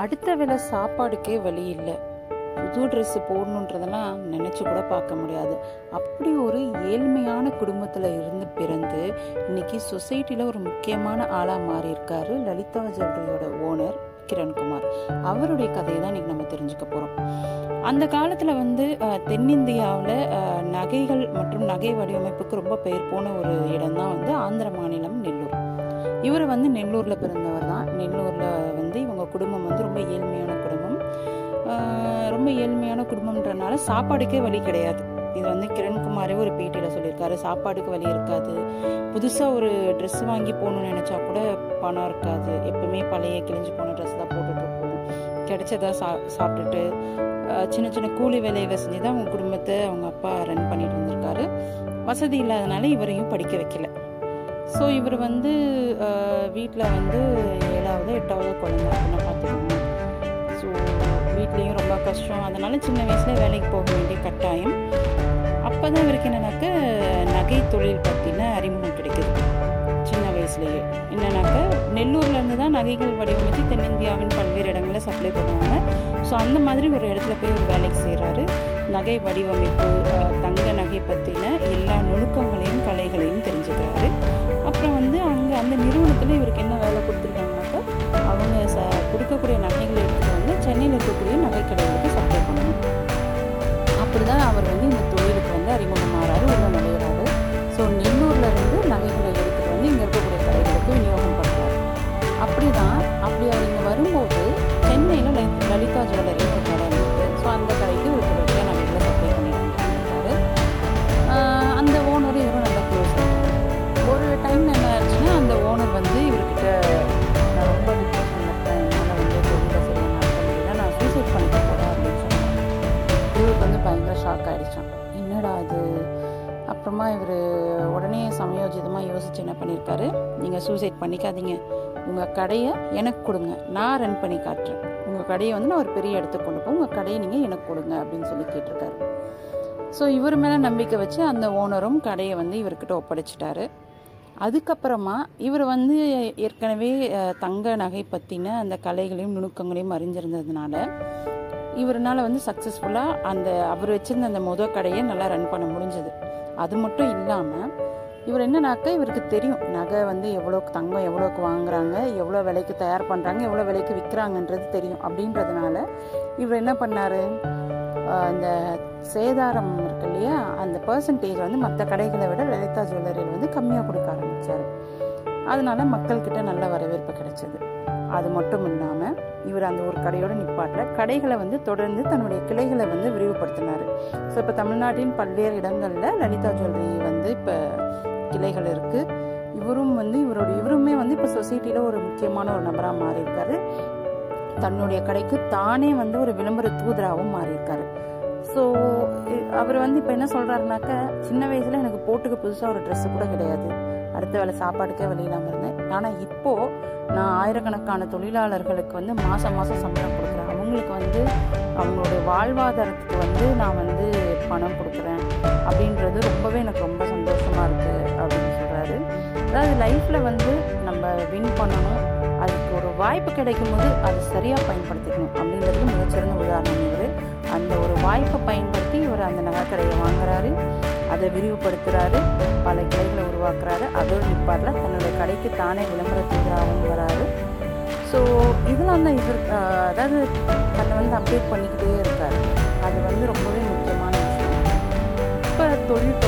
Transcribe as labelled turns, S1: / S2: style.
S1: அடுத்த வேளை சாப்பாடுக்கே வழி இல்லை. புது ட்ரெஸ்ஸு போடணுன்றதெல்லாம் நினச்சி கூட பார்க்க முடியாது. அப்படி ஒரு ஏழ்மையான குடும்பத்தில் இருந்து பிறந்து இன்னைக்கு சொசைட்டியில் ஒரு முக்கியமான ஆளாக மாறியிருக்காரு லலிதா ஜுவல்லரியோட ஓனர் கிரண்குமார். அவருடைய கதையை தான் இன்றைக்கி நம்ம தெரிஞ்சுக்க போகிறோம் அந்த காலத்தில் வந்து தென்னிந்தியாவில் நகைகள் மற்றும் நகை வடிவமைப்புக்கு ரொம்ப பெயர் போன ஒரு இடம் தான் வந்து ஆந்திர மாநிலம் நெல்லூர். இவர் வந்து நெல்லூரில் பிறந்தவர் நெல்லூரில் வந்து இவங்க குடும்பம் வந்து ரொம்ப ஏழ்மையான குடும்பம். ரொம்ப ஏழ்மையான குடும்பம்ன்றனால சாப்பாடுக்கே வழி கிடையாது. இது வந்து கிரண்குமாரே ஒரு பேட்டியில் சொல்லியிருக்காரு. சாப்பாடுக்கு வழி இருக்காது. புதுசாக ஒரு ட்ரெஸ் வாங்கி போகணும்னு நினச்சா கூட பணம் இருக்காது. எப்பவுமே பழைய கிழிஞ்சு போன ட்ரெஸ் தான் போட்டுட்டு இருப்போம். கிடைச்சதா சா சாப்பிட்டுட்டு சின்ன சின்ன கூலி வேலையை செஞ்சு தான் அவங்க குடும்பத்தை அவங்க அப்பா ரன் பண்ணிட்டு இருந்திருக்காரு வசதி இல்லாதனால இவரையும் படிக்க வைக்கல. ஸோ இவர் வந்து வீட்டில் வந்து ஏழாவது எட்டாவது குழந்தை அப்படின்னு பார்த்துக்கோங்க. ஸோ வீட்லேயும் ரொம்ப கஷ்டம். அதனால் சின்ன வயசில் வேலைக்கு போக வேண்டிய கட்டாயம். அப்போ தான் இவருக்கு என்னன்னாக்க நகை தொழில் பற்றின அறிமுகம் கிடைக்குது. சின்ன வயசுலேயே. என்னன்னாக்கா நெல்லூர்லேருந்து தான் நகைகள் வடிவமைத்து தென்னிந்தியாவின் பல்வேறு இடங்களில் சப்ளை பண்ணுவாங்க. ஸோ அந்த மாதிரி ஒரு இடத்துல போய் ஒரு வேலைக்கு செய்கிறாரு நகை வடிவமைப்பு தங்க நகை பற்றின எல்லா நுணுக்கங்களையும் கலைகளையும் தெரிஞ்சுக்கிறாரு. அந்த நிறுவனத்தில் இவருக்கு என்ன வேலை கொடுத்துருக்காங்கனாக்கா அவங்க ச கொடுக்கக்கூடிய நகைகளை எடுத்துகிட்டு வந்து சென்னையில் இருக்கக்கூடிய நகைக்கடைகளுக்கு சப்ளை பண்ணணும். அப்படி தான் அவர் வந்து இந்த தொழிலுக்கு வந்து அறிமுகமாகறாரு உள்ள நுழையிறாரு ஸோ நெல்லூரில் இருந்து நகைகளை எடுத்துகிட்டு வந்து இங்கே இருக்கக்கூடிய கடைகளுக்கு விநியோகம் பண்ணுறாரு அப்படி தான் அப்படி அவர் இங்கே வரும்போது சென்னையில் லலிதா ஜுவல்லரி எனக்கு வந்து பயங்கர ஷாக் ஆகிடுச்சான் என்னடா அது அப்புறமா இவர் உடனே சமயோஜிதமாக யோசிச்சு என்ன பண்ணியிருக்காரு நீங்கள் சூசைட் பண்ணிக்காதீங்க. உங்கள் கடையை எனக்கு கொடுங்க. நான் ரன் பண்ணி காட்டுறேன். உங்கள் கடையை வந்து நான் ஒரு பெரிய இடத்துக்கு கொண்டு போய் உங்கள் கடையை நீங்கள் எனக்கு கொடுங்க அப்படின்னு சொல்லி கேட்டிருக்காரு. ஸோ இவர் மேலே நம்பிக்கை வச்சு அந்த ஓனரும் கடையை வந்து இவர்கிட்ட ஒப்படைச்சிட்டாரு. அதுக்கப்புறமா இவர் வந்து ஏற்கனவே தங்க நகை பற்றின அந்த கலைகளையும் நுணுக்கங்களையும் அறிஞ்சிருந்ததுனால இவரால் வந்து சக்ஸஸ்ஃபுல்லாக அந்த அவர் வச்சிருந்த அந்த மொதல் கடையை நல்லா ரன் பண்ண முடிஞ்சது. அது மட்டும் இல்லாமல் இவர் என்னன்னாக்கா இவருக்கு தெரியும் நகை வந்து எவ்வளோக்கு தங்கம் எவ்வளோக்கு வாங்குறாங்க எவ்வளோ விலைக்கு தயார் பண்ணுறாங்க எவ்வளோ விலைக்கு விற்கிறாங்கன்றது தெரியும். அப்படின்றதுனால இவர் என்ன பண்ணாரு? அந்த சேதாரம் இருக்கு இல்லையா அந்த பர்சன்டேஜ் வந்து மற்ற கடைகளை விட லலிதா ஜுவல்லரியில் வந்து கம்மியாக கொடுக்க ஆரம்பித்தார் அதனால மக்கள்கிட்ட நல்ல வரவேற்பு கிடைச்சது. அது மட்டும் இல்லாமல் இவர் அந்த ஒரு கடையோட நிப்பாட்டில் கடைகளை வந்து தொடர்ந்து தன்னுடைய கிளைகளை வந்து விரிவுபடுத்தினார். ஸோ இப்போ தமிழ்நாட்டின் பல்வேறு இடங்களில் லலிதா ஜுவல்லரி வந்து இப்போ கிளைகள் இருக்குது இவரும் வந்து இவரோட இவருமே வந்து இப்போ சொசைட்டியில் ஒரு முக்கியமான ஒரு நபராக மாறியிருக்காரு. தன்னுடைய கடைக்கு தானே வந்து ஒரு விளம்பர தூதராகவும் மாறியிருக்காரு. ஸோ அவர் வந்து இப்போ என்ன சொல்கிறாருனாக்க சின்ன வயசில் எனக்கு போட்டுக்க புதுசாக ஒரு ட்ரெஸ்ஸு கூட கிடையாது. அடுத்த வேலை சாப்பாடுக்கே வழி இல்லாமல் இருந்தேன். ஆனால் இப்போது நான் ஆயிரக்கணக்கான தொழிலாளர்களுக்கு வந்து மாதம் மாதம் சம்பளம் கொடுக்குறேன். அவங்களுக்கு வந்து அவங்களுடைய வாழ்வாதாரத்துக்கு வந்து நான் வந்து பணம் கொடுக்குறேன் அப்படின்றது ரொம்பவே எனக்கு ரொம்ப சந்தோஷமாக இருக்குது அப்படின்னு சொல்கிறாரு அதாவது லைஃப்பில் வந்து நம்ம வின் பண்ணணும் அதுக்கு ஒரு வாய்ப்பு கிடைக்கும் போது அது சரியாக பயன்படுத்திக்கணும் அப்படின்றது மிகச்சிறந்த உதாரணம் இவர் அந்த ஒரு வாய்ப்பை பயன்படுத்தி இவர் அந்த நகைக்கடையை வாங்குறாரு. அதை விரிவுபடுத்துகிறாரு பல கிளைகளை உருவாக்குறாரு. அதோடு நிற்பாரில் தன்னுடைய கடைக்கு தானே விளம்பர தூதராகவும் வராரு. ஸோ இதெல்லாம் தான் இவர் அதாவது தன்னை வந்து அப்டேட் பண்ணிக்கிட்டே இருக்காரு. அது வந்து ரொம்பவே முக்கியமான விஷயம். இப்போ தொழில்